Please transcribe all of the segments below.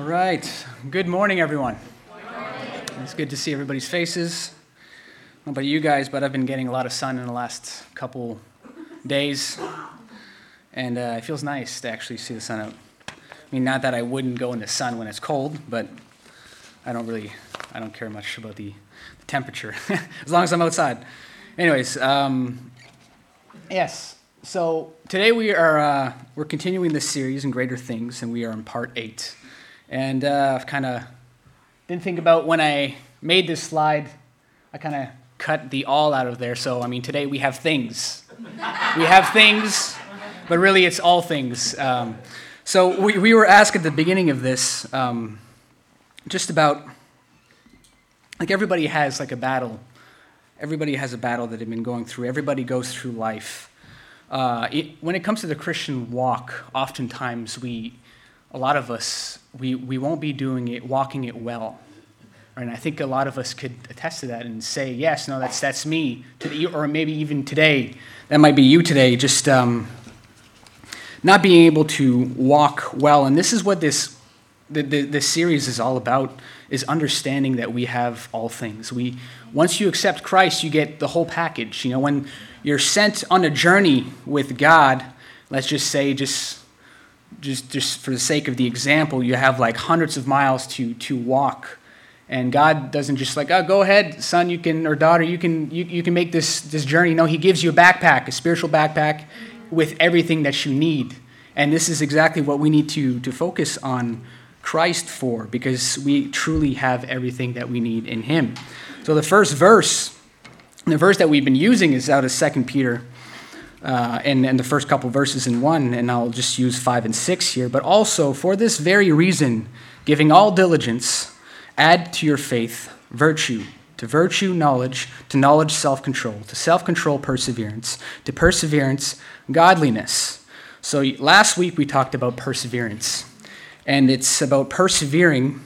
All right. Good morning, everyone. It's good to see everybody's faces. Know about you guys, but I've been getting a lot of sun in the last couple days, and uh, it feels nice to actually see the sun out. I mean, not that I wouldn't go in the sun when it's cold, but I don't really, I don't care much about the, the temperature as long as I'm outside. Anyways, um, yes. So today we are uh, we're continuing this series in greater things, and we are in part eight. And uh, I've kind of didn't think about when I made this slide. I kind of cut the all out of there. So I mean, today we have things. we have things, but really it's all things. Um, so we, we were asked at the beginning of this um, just about like everybody has like a battle. Everybody has a battle that they've been going through. Everybody goes through life uh, it, when it comes to the Christian walk, oftentimes we, a lot of us, we, we won't be doing it, walking it well. And I think a lot of us could attest to that and say, yes, no, that's, that's me. Or maybe even today, that might be you today, just um, not being able to walk well. And this is what this, the, the, this series is all about, is understanding that we have all things. We, once you accept Christ, you get the whole package. You know, when you're sent on a journey with God, let's just say, just just just for the sake of the example, you have like hundreds of miles to to walk. And God doesn't just like, oh, go ahead, son, you can, or daughter, you can, you, you can make this, this journey. No, He gives you a backpack, a spiritual backpack with everything that you need. And this is exactly what we need to, to focus on Christ for, because we truly have everything that we need in Him. So the first verse the verse that we've been using is out of Second Peter, uh, and, and the first couple verses in 1, and I'll just use 5 and 6 here. But also, for this very reason, giving all diligence, add to your faith virtue, to virtue, knowledge, to knowledge, self control, to self control, perseverance, to perseverance, godliness. So last week we talked about perseverance, and it's about persevering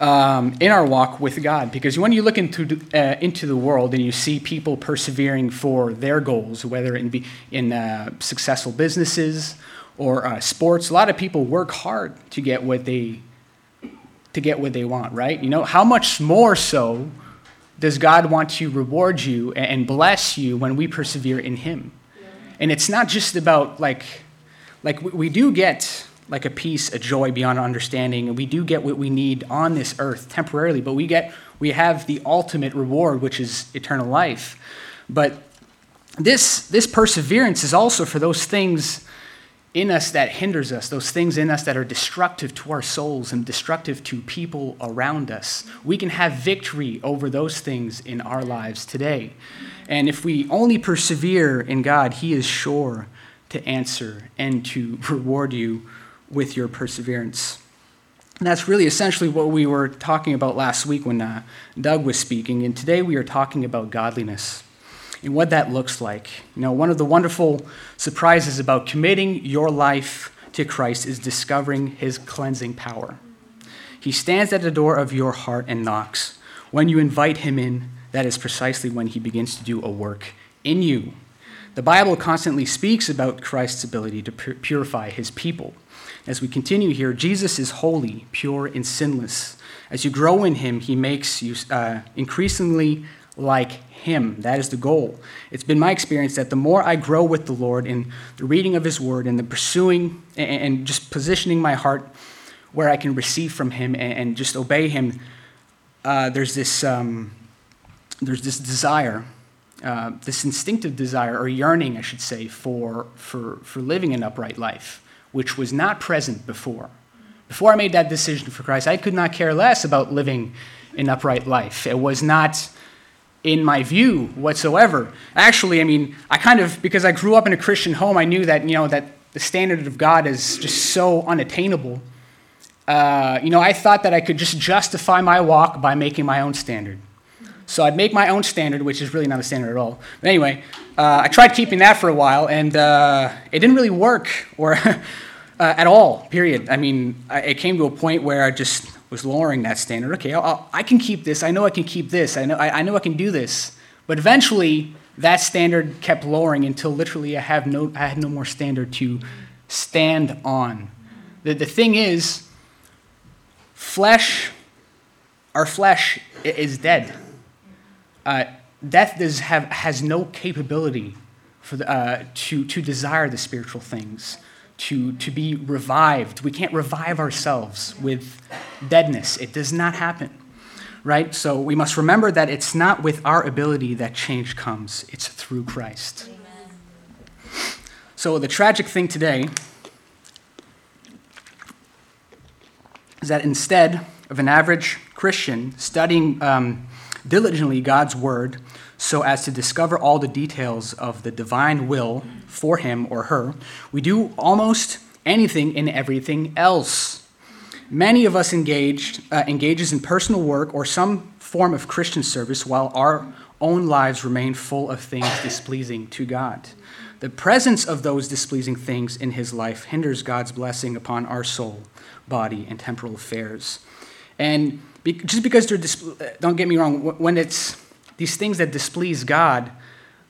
um, in our walk with God. Because when you look into, uh, into the world and you see people persevering for their goals, whether it be in uh, successful businesses or uh, sports, a lot of people work hard to get what they to get what they want, right? You know, how much more so does God want to reward you and bless you when we persevere in Him? And it's not just about like, like we do get like a peace, a joy beyond understanding. And we do get what we need on this earth temporarily, but we get we have the ultimate reward, which is eternal life. But this this perseverance is also for those things in us that hinders us, those things in us that are destructive to our souls and destructive to people around us. We can have victory over those things in our lives today. And if we only persevere in God, He is sure to answer and to reward you with your perseverance. And that's really essentially what we were talking about last week when uh, Doug was speaking. And today we are talking about godliness and what that looks like. You know, one of the wonderful surprises about committing your life to Christ is discovering his cleansing power. He stands at the door of your heart and knocks. When you invite him in, that is precisely when he begins to do a work in you. The Bible constantly speaks about Christ's ability to purify his people. As we continue here, Jesus is holy, pure, and sinless. As you grow in him, he makes you uh, increasingly like him. That is the goal. It's been my experience that the more I grow with the Lord in the reading of his word and the pursuing and just positioning my heart where I can receive from him and just obey him, uh, there's, this, um, there's this desire, uh, this instinctive desire or yearning, I should say, for, for, for living an upright life which was not present before. Before I made that decision for Christ, I could not care less about living an upright life. It was not in my view whatsoever. Actually, I mean, I kind of, because I grew up in a Christian home, I knew that, you know, that the standard of God is just so unattainable. Uh, you know, I thought that I could just justify my walk by making my own standard. So I'd make my own standard, which is really not a standard at all. But anyway, uh, I tried keeping that for a while, and uh, it didn't really work, or uh, at all. Period. I mean, I, it came to a point where I just was lowering that standard. Okay, I'll, I'll, i can keep this. I know I can keep this. I know I, I know I can do this. But eventually, that standard kept lowering until literally I have no I had no more standard to stand on. The, the thing is, flesh, our flesh is dead. Uh, death does have, has no capability for the, uh, to, to desire the spiritual things, to, to be revived. We can't revive ourselves with deadness, it does not happen. Right? So we must remember that it's not with our ability that change comes, it's through Christ. Amen. So the tragic thing today is that instead of an average Christian studying um, diligently God's word so as to discover all the details of the divine will for him or her, we do almost anything and everything else. Many of us engaged, uh, engages in personal work or some form of Christian service while our own lives remain full of things displeasing to God. The presence of those displeasing things in his life hinders God's blessing upon our soul, body, and temporal affairs. And be, just because they're, dis- don't get me wrong, when it's these things that displease God,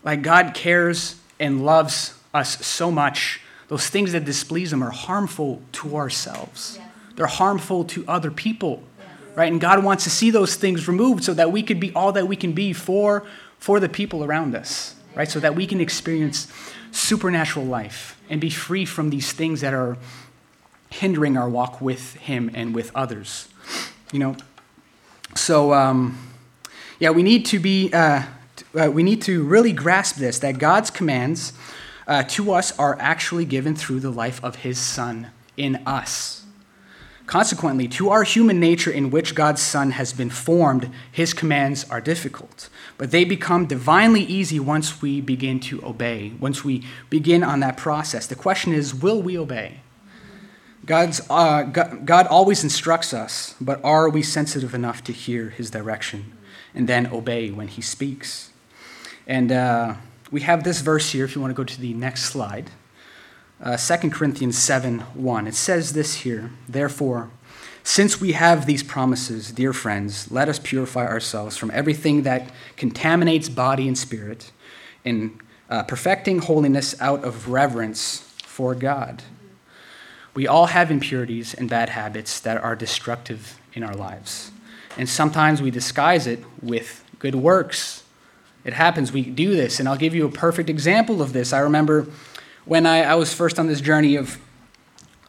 like God cares and loves us so much, those things that displease Him are harmful to ourselves. They're harmful to other people, right? And God wants to see those things removed so that we could be all that we can be for, for the people around us, right? So that we can experience supernatural life and be free from these things that are hindering our walk with Him and with others. You know, so um, yeah, we need to be, uh, uh, we need to really grasp this that God's commands uh, to us are actually given through the life of His Son in us. Consequently, to our human nature in which God's Son has been formed, His commands are difficult. But they become divinely easy once we begin to obey, once we begin on that process. The question is will we obey? God's, uh, God, always instructs us, but are we sensitive enough to hear His direction and then obey when He speaks? And uh, we have this verse here, if you want to go to the next slide uh, 2 Corinthians 7 1. It says this here Therefore, since we have these promises, dear friends, let us purify ourselves from everything that contaminates body and spirit, in uh, perfecting holiness out of reverence for God. We all have impurities and bad habits that are destructive in our lives. And sometimes we disguise it with good works. It happens, we do this. And I'll give you a perfect example of this. I remember when I, I was first on this journey of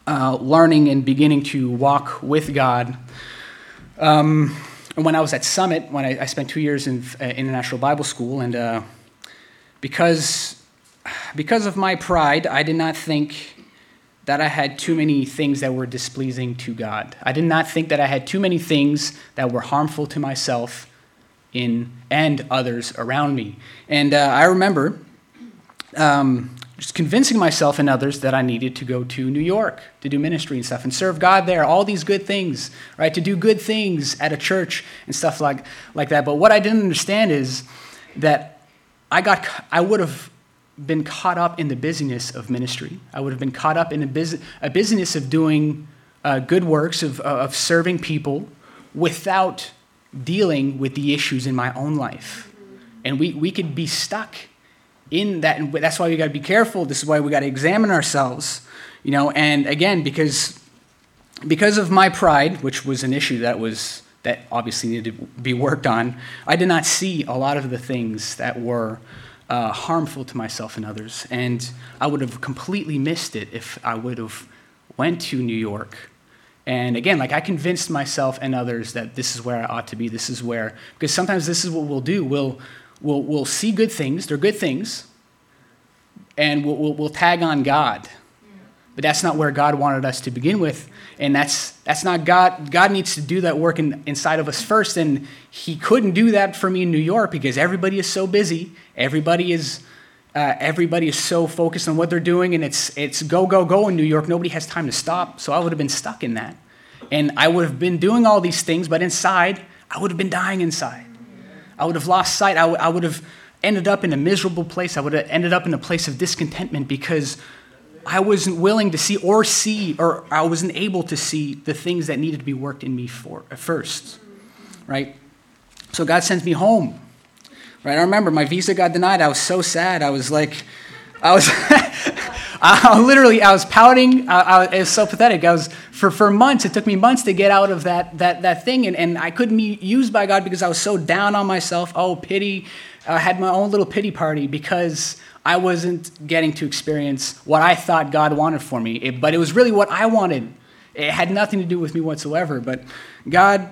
uh, learning and beginning to walk with God. Um, and when I was at Summit, when I, I spent two years in uh, International Bible School, and uh, because, because of my pride, I did not think that I had too many things that were displeasing to God. I did not think that I had too many things that were harmful to myself in, and others around me. And uh, I remember um, just convincing myself and others that I needed to go to New York to do ministry and stuff and serve God there, all these good things, right? To do good things at a church and stuff like, like that. But what I didn't understand is that I, got, I would have been caught up in the busyness of ministry. I would have been caught up in a, bus- a business of doing uh, good works, of, of serving people without dealing with the issues in my own life. And we, we could be stuck in that and that's why we got to be careful this is why we got to examine ourselves you know and again because because of my pride which was an issue that was that obviously needed to be worked on i did not see a lot of the things that were uh, harmful to myself and others. And i would have completely missed it if i would have went to new york. And again like i convinced myself and others that this is where i ought to be this is where because sometimes this is what we'll do. We'll we'll, we'll see good things, they're good things, and we'll, we'll, we'll tag on God. But that's not where God wanted us to begin with. And that's, that's not God. God needs to do that work in, inside of us first. And He couldn't do that for me in New York because everybody is so busy. Everybody is, uh, everybody is so focused on what they're doing. And it's, it's go, go, go in New York. Nobody has time to stop. So I would have been stuck in that. And I would have been doing all these things, but inside, I would have been dying inside. I would have lost sight. I, w- I would have ended up in a miserable place. I would have ended up in a place of discontentment because I wasn't willing to see or see, or I wasn't able to see the things that needed to be worked in me for, at first. Right? So God sends me home. Right? I remember my visa got denied. I was so sad. I was like, I was, I, literally, I was pouting. I, I, was so pathetic. I was for, for months. It took me months to get out of that that that thing, and, and I couldn't be used by God because I was so down on myself. Oh, pity! I had my own little pity party because I wasn't getting to experience what I thought God wanted for me. It, but it was really what I wanted. It had nothing to do with me whatsoever. But God,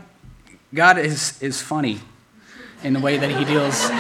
God is is funny in the way that He deals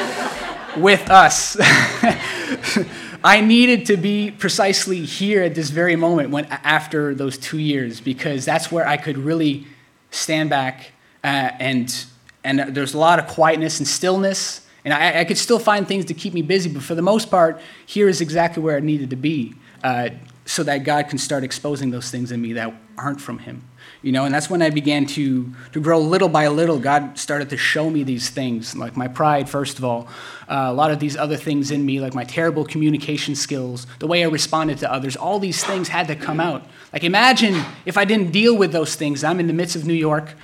with us. I needed to be precisely here at this very moment when, after those two years because that's where I could really stand back uh, and, and there's a lot of quietness and stillness. And I, I, could still find things to keep me busy, but for the most part, here is exactly where I needed to be uh, so that God can start exposing those things in me that aren't from Him. You know and that's when i began to to grow little by little. God started to show me these things like my pride first of all uh, a lot of these other things in me like my terrible communication skills the way i responded to others. All these things had to come out. Like imagine if i didn't deal with those things. I'm in the midst of new york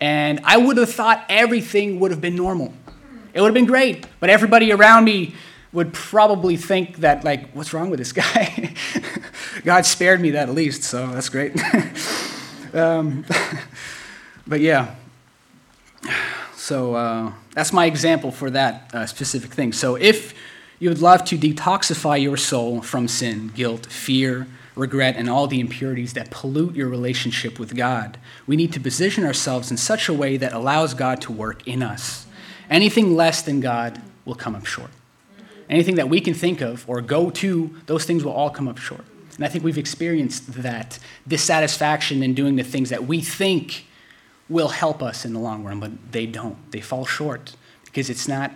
and i would have thought everything would have been normal it would have been great but everybody around me would probably think that like what's wrong with this guy god spared me that at least so that's great Um, but yeah, so uh, that's my example for that uh, specific thing. So if you would love to detoxify your soul from sin, guilt, fear, regret, and all the impurities that pollute your relationship with God, we need to position ourselves in such a way that allows God to work in us. Anything less than God will come up short. Anything that we can think of or go to, those things will all come up short. And I think we've experienced that dissatisfaction in doing the things that we think will help us in the long run, but they don't. They fall short because it's not,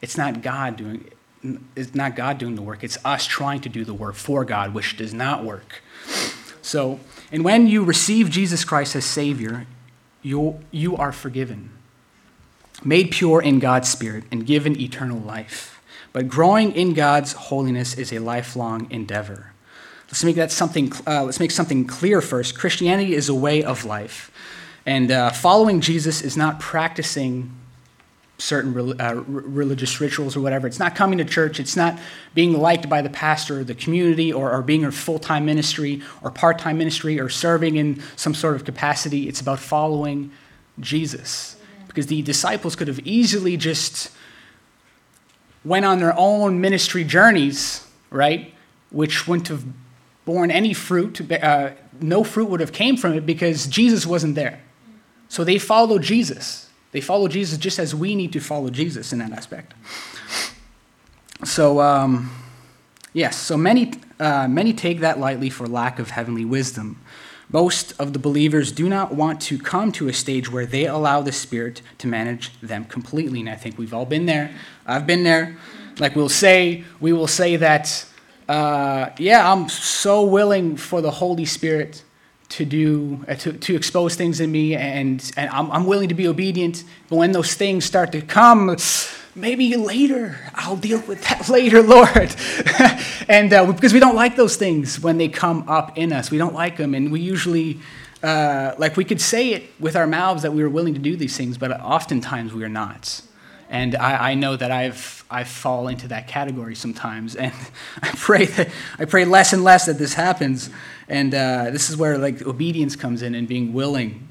it's not God doing it's not God doing the work. It's us trying to do the work for God, which does not work. So, and when you receive Jesus Christ as Savior, you, you are forgiven, made pure in God's Spirit, and given eternal life. But growing in God's holiness is a lifelong endeavor. Let's make that something. Uh, let's make something clear first. Christianity is a way of life, and uh, following Jesus is not practicing certain re- uh, religious rituals or whatever. It's not coming to church. It's not being liked by the pastor or the community or, or being a full time ministry or part time ministry or serving in some sort of capacity. It's about following Jesus. Because the disciples could have easily just went on their own ministry journeys, right? Which wouldn't have borne any fruit, uh, no fruit would have came from it because Jesus wasn't there. So they followed Jesus. They follow Jesus just as we need to follow Jesus in that aspect. So, um, yes, so many, uh, many take that lightly for lack of heavenly wisdom. Most of the believers do not want to come to a stage where they allow the Spirit to manage them completely. And I think we've all been there. I've been there. Like we'll say, we will say that uh, yeah, I'm so willing for the Holy Spirit to do uh, to, to expose things in me and, and I'm, I'm willing to be obedient but when those things start to come maybe later i'll deal with that later lord and uh, because we don't like those things when they come up in us we don't like them and we usually uh, like we could say it with our mouths that we were willing to do these things but oftentimes we are not and I, I, know that I've, I fall into that category sometimes. And I pray, that, I pray less and less that this happens. And uh, this is where like obedience comes in and being willing,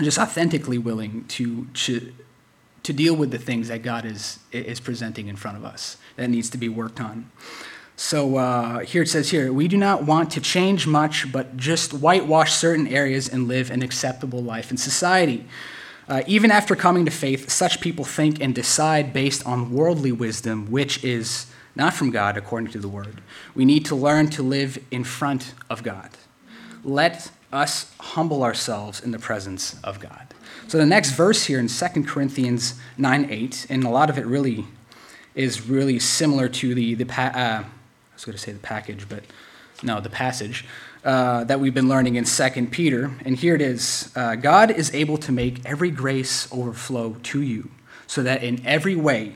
just authentically willing to, to, to deal with the things that God is, is presenting in front of us that needs to be worked on. So uh, here it says here, we do not want to change much, but just whitewash certain areas and live an acceptable life in society. Uh, even after coming to faith, such people think and decide based on worldly wisdom, which is not from God according to the word. We need to learn to live in front of God. Let us humble ourselves in the presence of God. So the next verse here in 2 Corinthians 9 8, and a lot of it really is really similar to the, the pa- uh, I was going to say the package, but no, the passage uh, that we've been learning in 2 Peter. And here it is uh, God is able to make every grace overflow to you, so that in every way,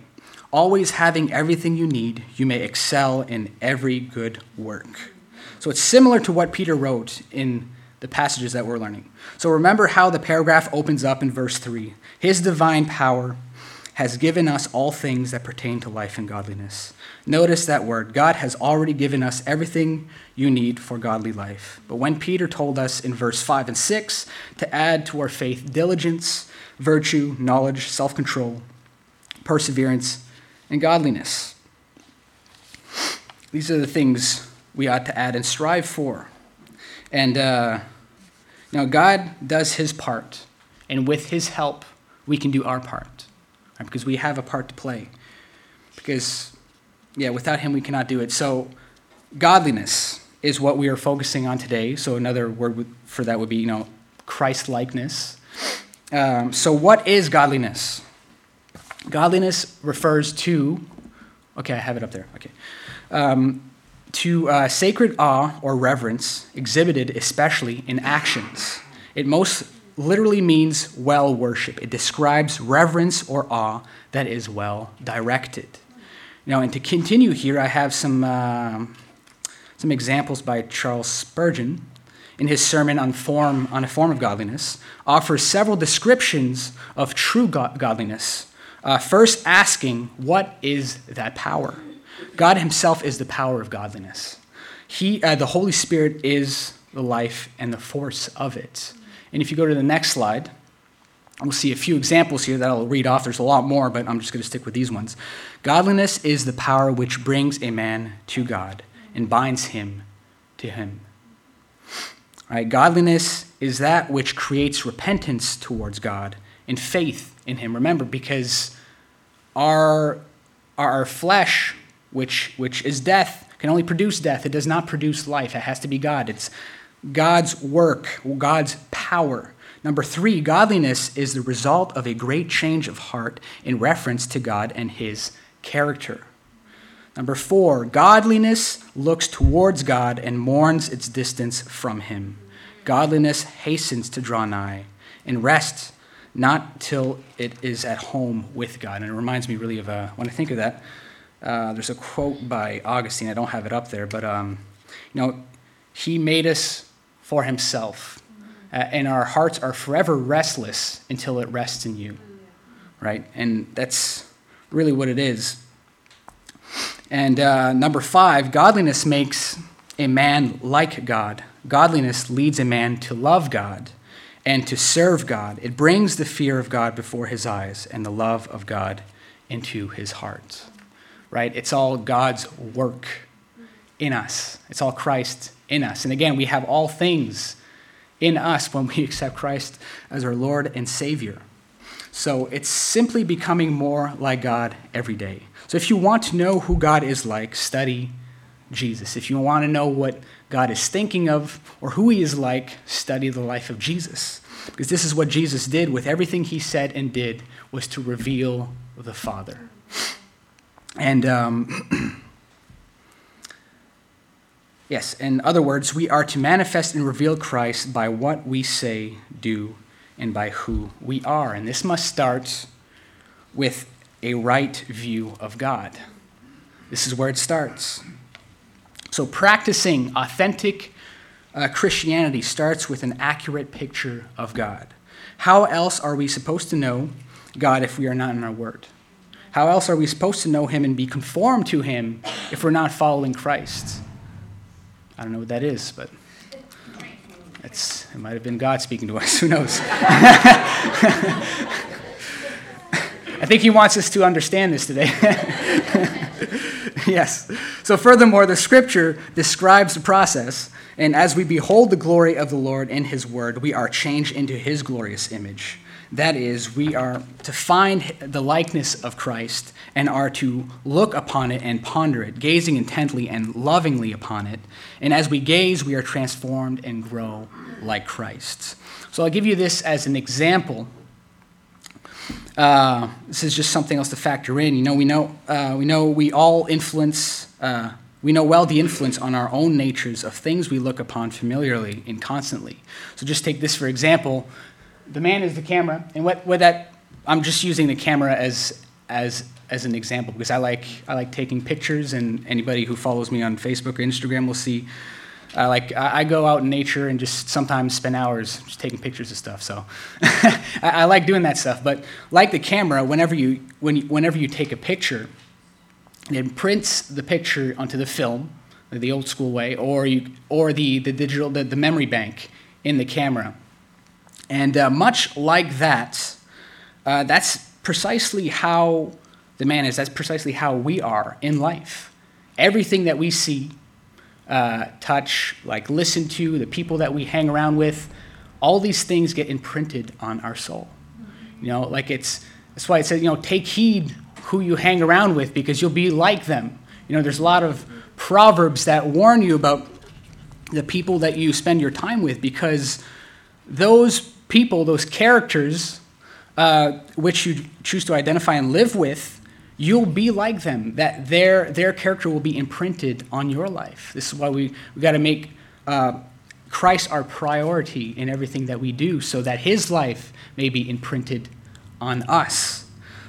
always having everything you need, you may excel in every good work. So it's similar to what Peter wrote in the passages that we're learning. So remember how the paragraph opens up in verse 3 His divine power has given us all things that pertain to life and godliness. Notice that word. God has already given us everything you need for godly life. But when Peter told us in verse 5 and 6 to add to our faith diligence, virtue, knowledge, self control, perseverance, and godliness, these are the things we ought to add and strive for. And uh, now, God does his part, and with his help, we can do our part right? because we have a part to play. Because, yeah, without Him, we cannot do it. So, godliness is what we are focusing on today. So, another word for that would be, you know, Christ likeness. Um, so, what is godliness? Godliness refers to, okay, I have it up there. Okay. Um, to uh, sacred awe or reverence exhibited especially in actions. It most literally means well worship. It describes reverence or awe that is well directed. Now, and to continue here, I have some, uh, some examples by Charles Spurgeon in his sermon on, form, on a form of godliness, offers several descriptions of true godliness. Uh, first, asking, What is that power? God Himself is the power of godliness. He, uh, the Holy Spirit is the life and the force of it. And if you go to the next slide, we'll see a few examples here that I'll read off. There's a lot more, but I'm just going to stick with these ones. Godliness is the power which brings a man to God and binds him to him. All right, godliness is that which creates repentance towards God and faith in him. Remember, because our, our flesh, which, which is death, can only produce death. It does not produce life. It has to be God. It's God's work, God's power. Number three, godliness is the result of a great change of heart in reference to God and his character. Number four, godliness looks towards God and mourns its distance from him. Godliness hastens to draw nigh and rests not till it is at home with God. And it reminds me really of, uh, when I think of that, uh, there's a quote by Augustine. I don't have it up there, but um, you know, he made us for himself. Uh, and our hearts are forever restless until it rests in you. Right? And that's really what it is. And uh, number five, godliness makes a man like God. Godliness leads a man to love God and to serve God. It brings the fear of God before his eyes and the love of God into his heart. Right? It's all God's work in us, it's all Christ in us. And again, we have all things in us when we accept Christ as our Lord and Savior. So it's simply becoming more like God every day. So if you want to know who God is like, study Jesus. If you want to know what God is thinking of or who he is like, study the life of Jesus. Because this is what Jesus did with everything he said and did was to reveal the Father. And um, Yes, in other words, we are to manifest and reveal Christ by what we say, do, and by who we are. And this must start with a right view of God. This is where it starts. So, practicing authentic uh, Christianity starts with an accurate picture of God. How else are we supposed to know God if we are not in our Word? How else are we supposed to know Him and be conformed to Him if we're not following Christ? I don't know what that is, but it's, it might have been God speaking to us. Who knows? I think He wants us to understand this today. yes. So, furthermore, the scripture describes the process, and as we behold the glory of the Lord in His word, we are changed into His glorious image. That is, we are to find the likeness of Christ and are to look upon it and ponder it, gazing intently and lovingly upon it. And as we gaze, we are transformed and grow like Christ. So I'll give you this as an example. Uh, this is just something else to factor in. You know, we know uh, we know we all influence. Uh, we know well the influence on our own natures of things we look upon familiarly and constantly. So just take this for example the man is the camera, and what, what that I'm just using the camera as as as an example because I like I like taking pictures, and anybody who follows me on Facebook or Instagram will see Uh, like I, I, go out in nature and just sometimes spend hours just taking pictures of stuff. So I, I, like doing that stuff. But like the camera, whenever you, when you, whenever you take a picture, it imprints the picture onto the film, the old school way, or you, or the, the digital the, the memory bank in the camera. And uh, much like that, uh, that's precisely how the man is. That's precisely how we are in life. Everything that we see, uh, touch, like listen to, the people that we hang around with, all these things get imprinted on our soul. You know, like it's that's why it says, you know, take heed who you hang around with because you'll be like them. You know, there's a lot of proverbs that warn you about the people that you spend your time with because those people, those characters, uh, which you choose to identify and live with, you'll be like them. That their their character will be imprinted on your life. This is why we we got to make uh, Christ our priority in everything that we do, so that His life may be imprinted on us.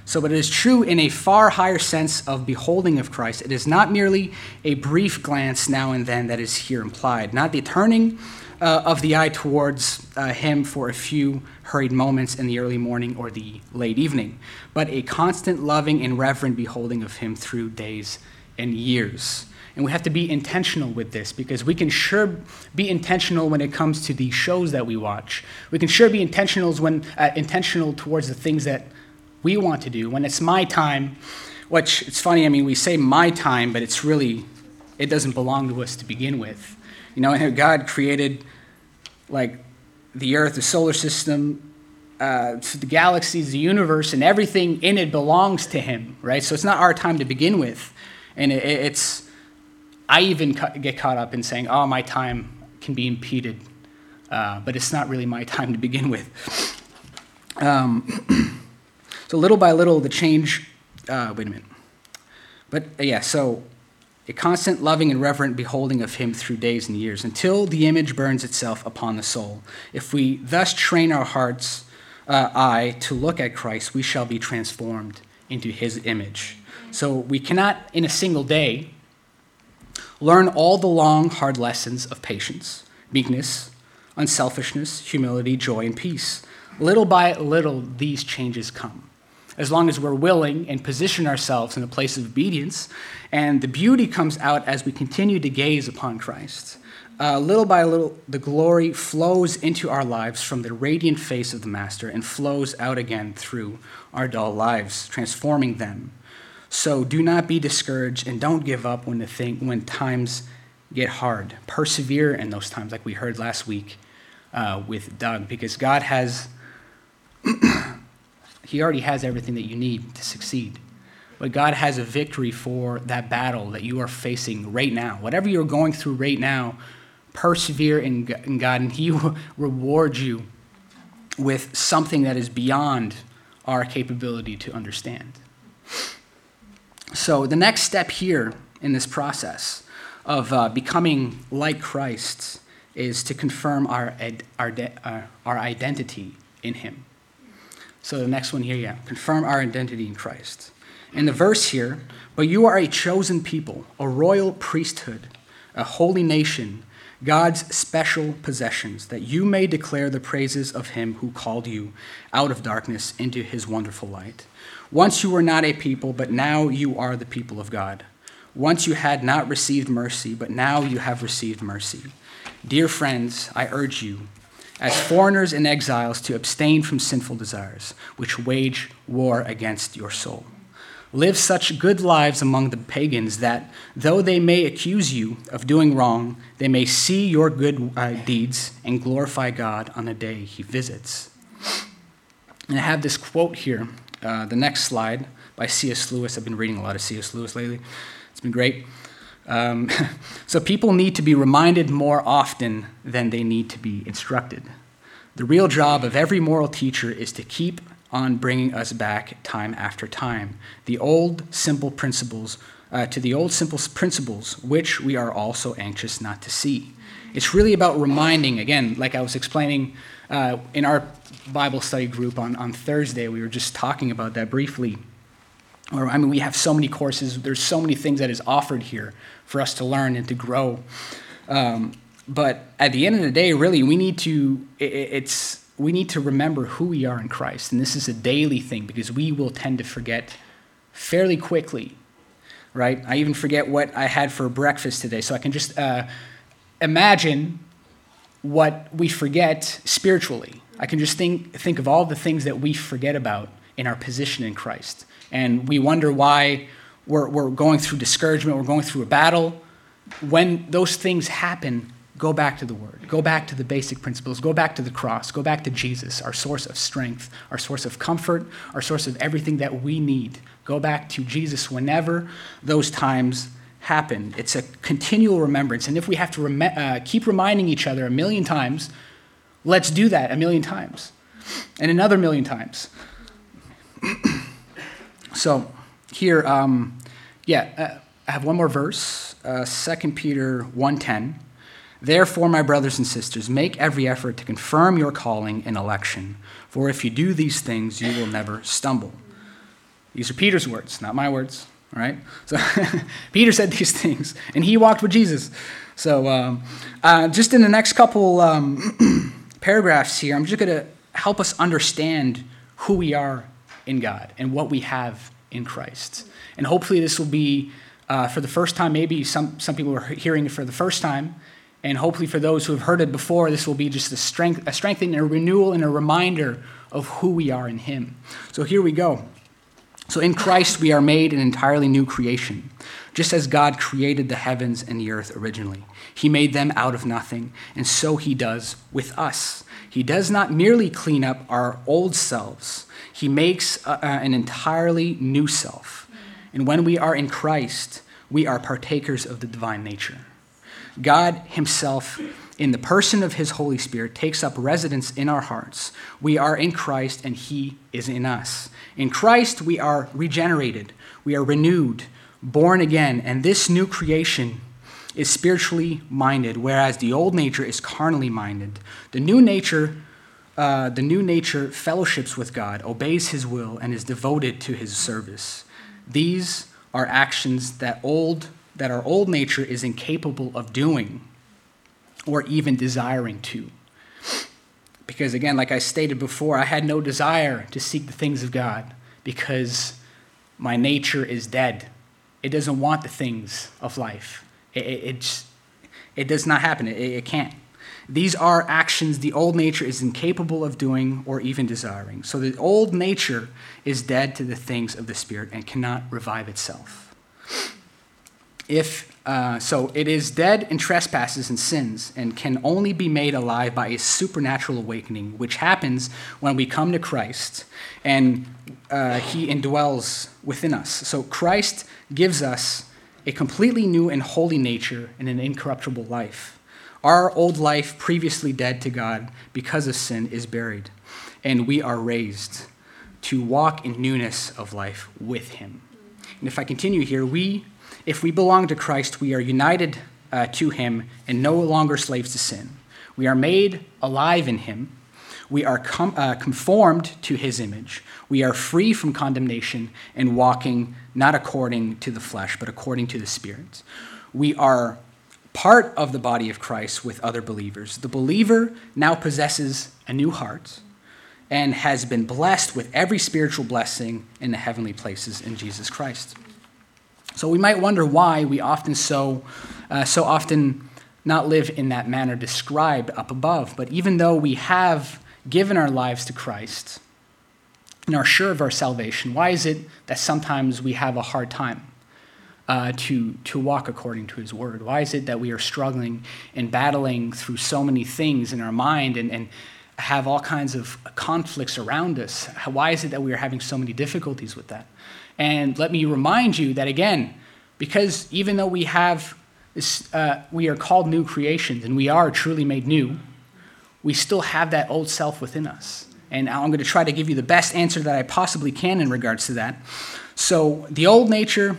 So, but it is true in a far higher sense of beholding of Christ. It is not merely a brief glance now and then that is here implied, not the turning uh, of the eye towards uh, him for a few hurried moments in the early morning or the late evening, but a constant loving and reverent beholding of him through days and years. And we have to be intentional with this because we can sure be intentional when it comes to the shows that we watch. We can sure be intentional when uh, intentional towards the things that we want to do. When it's my time, which it's funny. I mean, we say my time, but it's really it doesn't belong to us to begin with. You know, God created like the earth, the solar system, uh, the galaxies, the universe, and everything in it belongs to Him, right? So it's not our time to begin with. And it, it's, I even get caught up in saying, oh, my time can be impeded. Uh, but it's not really my time to begin with. Um, so little by little, the change, uh, wait a minute. But uh, yeah, so a constant loving and reverent beholding of him through days and years, until the image burns itself upon the soul. If we thus train our hearts' uh, eye to look at Christ, we shall be transformed into his image. So we cannot, in a single day, learn all the long, hard lessons of patience, meekness, unselfishness, humility, joy, and peace. Little by little, these changes come as long as we're willing and position ourselves in a place of obedience. And the beauty comes out as we continue to gaze upon Christ. Uh, little by little, the glory flows into our lives from the radiant face of the Master and flows out again through our dull lives, transforming them. So do not be discouraged and don't give up when, the thing, when times get hard. Persevere in those times, like we heard last week uh, with Doug, because God has He already has everything that you need to succeed. But God has a victory for that battle that you are facing right now. Whatever you're going through right now, persevere in God, and He will reward you with something that is beyond our capability to understand. So, the next step here in this process of uh, becoming like Christ is to confirm our, our, uh, our identity in Him. So the next one here, yeah, confirm our identity in Christ. In the verse here, but you are a chosen people, a royal priesthood, a holy nation, God's special possessions, that you may declare the praises of him who called you out of darkness into his wonderful light. Once you were not a people, but now you are the people of God. Once you had not received mercy, but now you have received mercy. Dear friends, I urge you, as foreigners and exiles to abstain from sinful desires, which wage war against your soul. Live such good lives among the pagans that, though they may accuse you of doing wrong, they may see your good uh, deeds and glorify God on the day he visits. And I have this quote here, uh, the next slide, by C.S. Lewis. I've been reading a lot of C.S. Lewis lately, it's been great. Um, so people need to be reminded more often than they need to be instructed. The real job of every moral teacher is to keep on bringing us back time after time. The old simple principles uh, to the old simple principles which we are all so anxious not to see. It's really about reminding again like i was explaining uh, in our bible study group on, on thursday we were just talking about that briefly or i mean we have so many courses there's so many things that is offered here for us to learn and to grow. Um, but at the end of the day, really, we need to, it's, we need to remember who we are in Christ. And this is a daily thing because we will tend to forget fairly quickly, right? I even forget what I had for breakfast today. So I can just uh, imagine what we forget spiritually. I can just think, think of all the things that we forget about in our position in Christ. And we wonder why we're, we're going through discouragement, we're going through a battle. When those things happen, go back to the Word. Go back to the basic principles. Go back to the cross. Go back to Jesus, our source of strength, our source of comfort, our source of everything that we need. Go back to Jesus whenever those times happen. It's a continual remembrance. And if we have to rem- uh, keep reminding each other a million times, let's do that a million times and another million times. so, here, um, yeah, uh, I have one more verse, uh, 2 Peter 1.10. Therefore, my brothers and sisters, make every effort to confirm your calling and election, for if you do these things, you will never stumble. These are Peter's words, not my words. All right? So Peter said these things, and he walked with Jesus. So um, uh, just in the next couple um, paragraphs here, I'm just going to help us understand who we are in God and what we have in Christ. And hopefully, this will be uh, for the first time. Maybe some, some people are hearing it for the first time. And hopefully, for those who have heard it before, this will be just a, strength, a strengthening, a renewal, and a reminder of who we are in Him. So here we go. So in Christ, we are made an entirely new creation, just as God created the heavens and the earth originally. He made them out of nothing, and so He does with us. He does not merely clean up our old selves, He makes a, a, an entirely new self. And when we are in Christ, we are partakers of the divine nature. God Himself, in the person of His Holy Spirit, takes up residence in our hearts. We are in Christ, and He is in us. In Christ, we are regenerated, we are renewed, born again, and this new creation is spiritually minded, whereas the old nature is carnally minded. The new nature, uh, the new nature fellowships with God, obeys His will, and is devoted to His service. These are actions that old that our old nature is incapable of doing or even desiring to. Because again, like I stated before, I had no desire to seek the things of God because my nature is dead. It doesn't want the things of life. It, it, it, just, it does not happen. It, it can't. These are actions the old nature is incapable of doing or even desiring. So the old nature is dead to the things of the Spirit and cannot revive itself if uh, so it is dead in trespasses and sins and can only be made alive by a supernatural awakening which happens when we come to christ and uh, he indwells within us so christ gives us a completely new and holy nature and an incorruptible life our old life previously dead to god because of sin is buried and we are raised to walk in newness of life with him and if i continue here we if we belong to Christ, we are united uh, to him and no longer slaves to sin. We are made alive in him. We are com- uh, conformed to his image. We are free from condemnation and walking not according to the flesh, but according to the Spirit. We are part of the body of Christ with other believers. The believer now possesses a new heart and has been blessed with every spiritual blessing in the heavenly places in Jesus Christ. So we might wonder why we often so, uh, so often not live in that manner described up above. But even though we have given our lives to Christ and are sure of our salvation, why is it that sometimes we have a hard time uh, to, to walk according to His word? Why is it that we are struggling and battling through so many things in our mind and, and have all kinds of conflicts around us? Why is it that we are having so many difficulties with that? And let me remind you that again, because even though we have this, uh, we are called new creations and we are truly made new, we still have that old self within us. And I'm going to try to give you the best answer that I possibly can in regards to that. So, the old nature,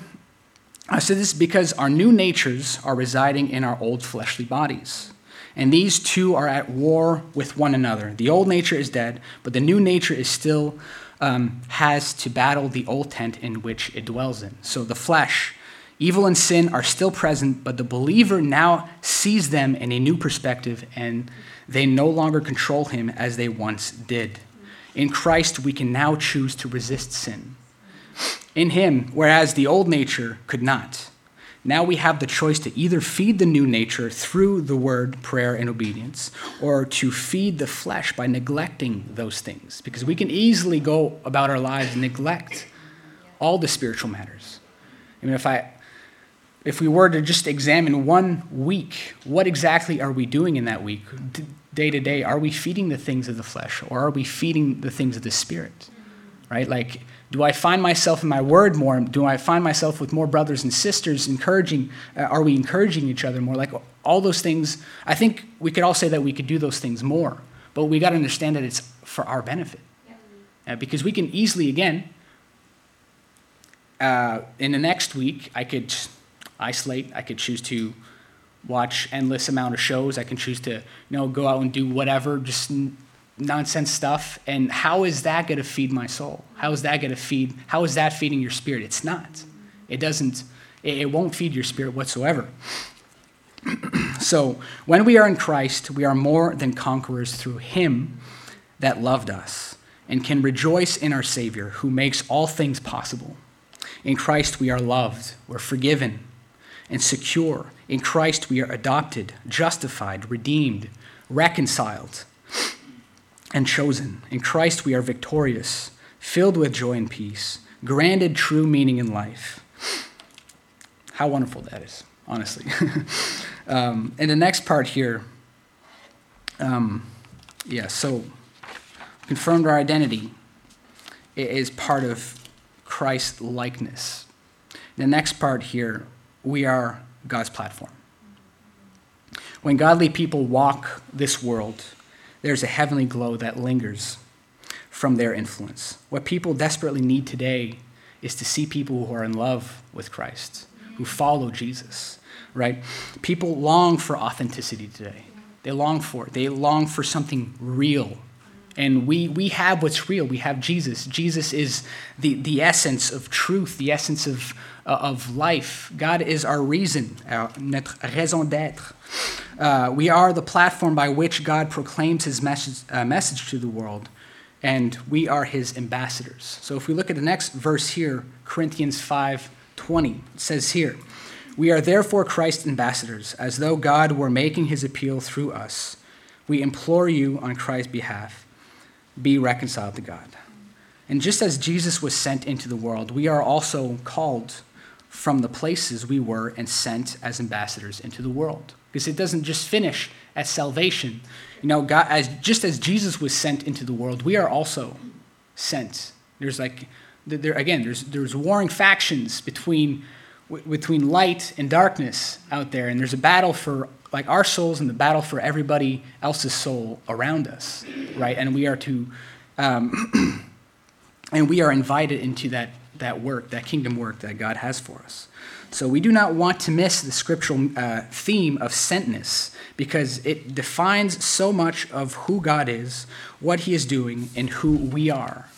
I said this because our new natures are residing in our old fleshly bodies. And these two are at war with one another. The old nature is dead, but the new nature is still um, has to battle the old tent in which it dwells in. So the flesh Evil and sin are still present, but the believer now sees them in a new perspective and they no longer control him as they once did. In Christ, we can now choose to resist sin. In him, whereas the old nature could not, now we have the choice to either feed the new nature through the word, prayer, and obedience, or to feed the flesh by neglecting those things. Because we can easily go about our lives and neglect all the spiritual matters. I mean, if I if we were to just examine one week, what exactly are we doing in that week, day to day? Are we feeding the things of the flesh or are we feeding the things of the spirit? Right? Like, do I find myself in my word more? Do I find myself with more brothers and sisters encouraging? Uh, are we encouraging each other more? Like, all those things, I think we could all say that we could do those things more, but we got to understand that it's for our benefit. Uh, because we can easily, again, uh, in the next week, I could isolate. I could choose to watch endless amount of shows. I can choose to, you know, go out and do whatever, just n- nonsense stuff. And how is that going to feed my soul? How is that going to feed? How is that feeding your spirit? It's not. It doesn't. It, it won't feed your spirit whatsoever. so when we are in Christ, we are more than conquerors through Him that loved us and can rejoice in our Savior who makes all things possible. In Christ, we are loved, we're forgiven, and secure. In Christ, we are adopted, justified, redeemed, reconciled, and chosen. In Christ, we are victorious, filled with joy and peace, granted true meaning in life. How wonderful that is, honestly. um, and the next part here, um, yeah, so confirmed our identity is part of Christ likeness. The next part here we are God's platform. When godly people walk this world, there's a heavenly glow that lingers from their influence. What people desperately need today is to see people who are in love with Christ, who follow Jesus, right? People long for authenticity today. They long for it. They long for something real. And we, we have what's real. We have Jesus. Jesus is the, the essence of truth, the essence of, uh, of life. God is our reason, our, notre raison d'être. Uh, we are the platform by which God proclaims his message, uh, message to the world, and we are his ambassadors. So if we look at the next verse here, Corinthians 5 20, it says here, We are therefore Christ's ambassadors, as though God were making his appeal through us. We implore you on Christ's behalf, be reconciled to God. And just as Jesus was sent into the world, we are also called from the places we were and sent as ambassadors into the world. Because it doesn't just finish at salvation. You know, God, as, just as Jesus was sent into the world, we are also sent. There's like, there, again, there's, there's warring factions between, between light and darkness out there, and there's a battle for like our souls in the battle for everybody else's soul around us, right? And we are to, um, and we are invited into that that work, that kingdom work that God has for us. So we do not want to miss the scriptural uh, theme of sentness because it defines so much of who God is, what he is doing, and who we are.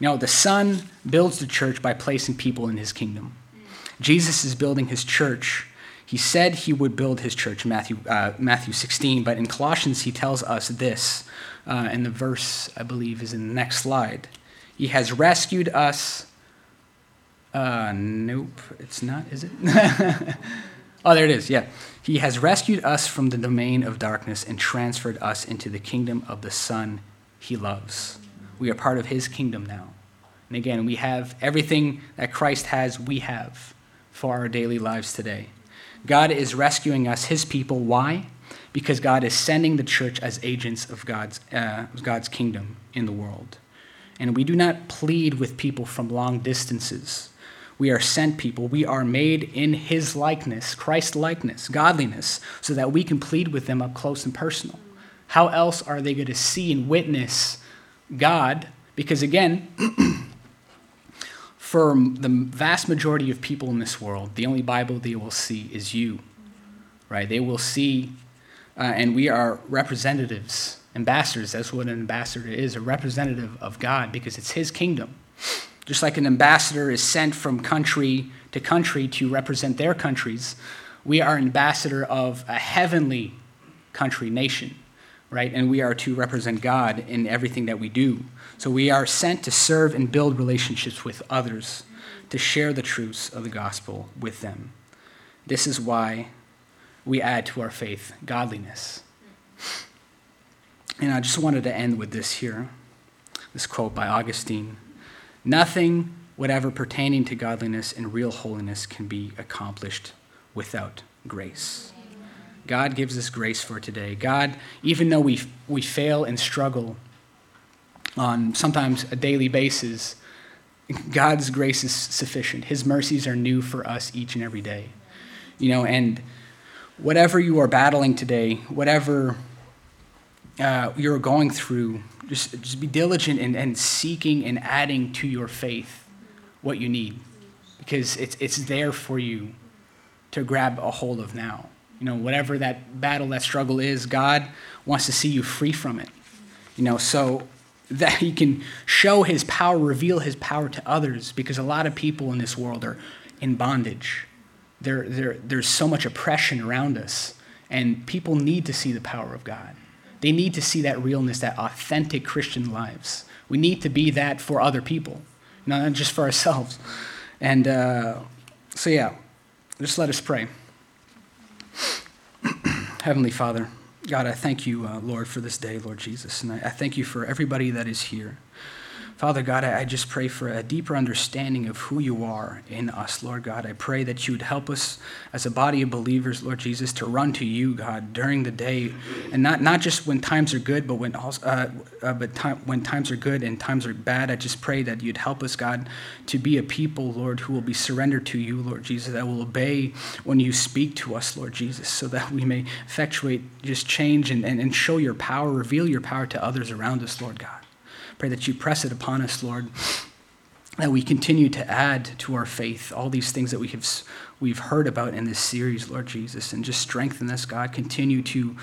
Know, the Son builds the church by placing people in his kingdom. Jesus is building his church. He said he would build his church, Matthew, uh, Matthew 16, but in Colossians he tells us this, uh, and the verse, I believe, is in the next slide. He has rescued us uh, nope, it's not, is it? oh, there it is, yeah. He has rescued us from the domain of darkness and transferred us into the kingdom of the Son he loves. We are part of his kingdom now. And again, we have everything that Christ has, we have for our daily lives today. God is rescuing us, his people. Why? Because God is sending the church as agents of God's, uh, God's kingdom in the world. And we do not plead with people from long distances we are sent people. We are made in his likeness, Christ likeness, godliness, so that we can plead with them up close and personal. How else are they going to see and witness God? Because again, for the vast majority of people in this world, the only Bible they will see is you, right? They will see, uh, and we are representatives, ambassadors. That's what an ambassador is a representative of God because it's his kingdom. Just like an ambassador is sent from country to country to represent their countries, we are ambassador of a heavenly country, nation, right? And we are to represent God in everything that we do. So we are sent to serve and build relationships with others, to share the truths of the gospel with them. This is why we add to our faith godliness. And I just wanted to end with this here this quote by Augustine Nothing whatever pertaining to godliness and real holiness can be accomplished without grace. God gives us grace for today. God, even though we, we fail and struggle on sometimes a daily basis, God's grace is sufficient. His mercies are new for us each and every day. You know, and whatever you are battling today, whatever uh, you're going through, just, just be diligent in, in seeking and adding to your faith what you need because it's, it's there for you to grab a hold of now. You know, whatever that battle, that struggle is, God wants to see you free from it. You know, so that He can show His power, reveal His power to others, because a lot of people in this world are in bondage. There, there, there's so much oppression around us, and people need to see the power of God. They need to see that realness, that authentic Christian lives. We need to be that for other people, not just for ourselves. And uh, so, yeah, just let us pray. Heavenly Father, God, I thank you, uh, Lord, for this day, Lord Jesus. And I, I thank you for everybody that is here. Father God, I just pray for a deeper understanding of who you are in us, Lord God. I pray that you would help us as a body of believers, Lord Jesus, to run to you, God, during the day, and not, not just when times are good, but when also, uh, uh, but time, when times are good and times are bad. I just pray that you'd help us, God, to be a people, Lord, who will be surrendered to you, Lord Jesus, that will obey when you speak to us, Lord Jesus, so that we may effectuate just change and, and, and show your power, reveal your power to others around us, Lord God. Pray that you press it upon us, Lord, that we continue to add to our faith all these things that we have, we've heard about in this series, Lord Jesus, and just strengthen us, God. Continue to,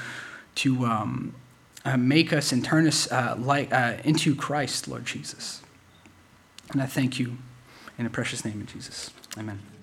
to um, uh, make us and turn us uh, like, uh, into Christ, Lord Jesus. And I thank you in the precious name of Jesus. Amen.